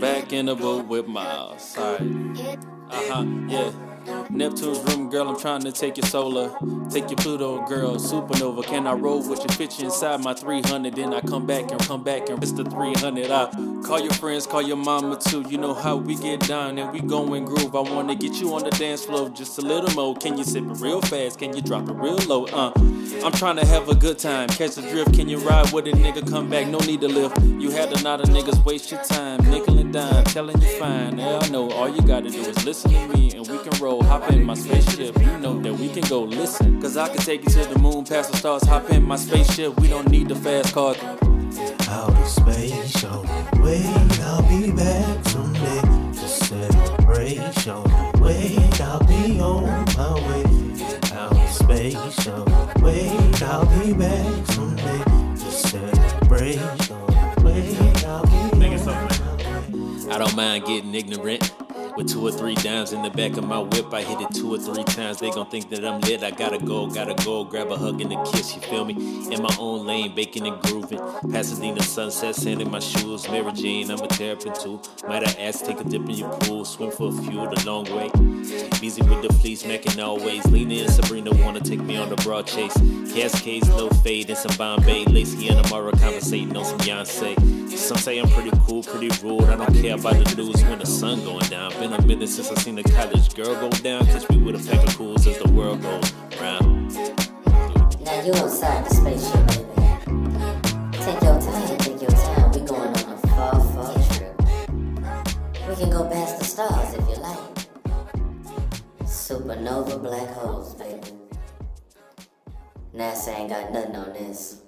Back in the boat with Miles. Uh huh, yeah. Neptune's room, girl, I'm trying to take your solar. Take your Pluto, girl, supernova. Can I roll with you? Fit you inside my 300. Then I come back and come back and it's the 300. I call your friends, call your mama too. You know how we get down and we go and groove. I wanna get you on the dance floor just a little more. Can you sip it real fast? Can you drop it real low? Uh, I'm trying to have a good time. Catch the drift. Can you ride with a nigga? Come back, no need to lift. You had a lot of niggas waste your time. Nickel and dime, telling you fine. I know. All you gotta do is listen to me and we can roll. Hop in my spaceship. You know that we can go listen. Cause I can take you to the moon, past the stars. Hop in my spaceship. We don't need the fast car. Outer space, on the way. I'll be back someday the way, I'll be on my way. Space, the way. I'll be back someday to celebrate. The way, I'll be my. I don't mind getting ignorant. With two or three dimes in the back of my whip, I hit it two or three times. They gon' think that I'm lit. I gotta go, gotta go, grab a hug and a kiss. You feel me? In my own lane, baking and grooving. Pasadena sunset, sand in my shoes. Mary Jane, I'm a terrapin too. Might I ask, take a dip in your pool, swim for a few the long way. Busy with the fleece, macking always. Lena and Sabrina wanna take me on the broad chase. Cascades, low fade, and some Bombay. Lacey and Amara conversating on some Beyonce. Some say I'm pretty cool, pretty rude. I don't care about the news when the sun going down. Been a minute since I seen a college girl go down. Catch me with a pack of cools as the world goes round. Now you outside the spaceship, baby. Take your time, take your time. We going on a far, far trip. We can go past Supernova black holes, baby. NASA ain't got nothing on this.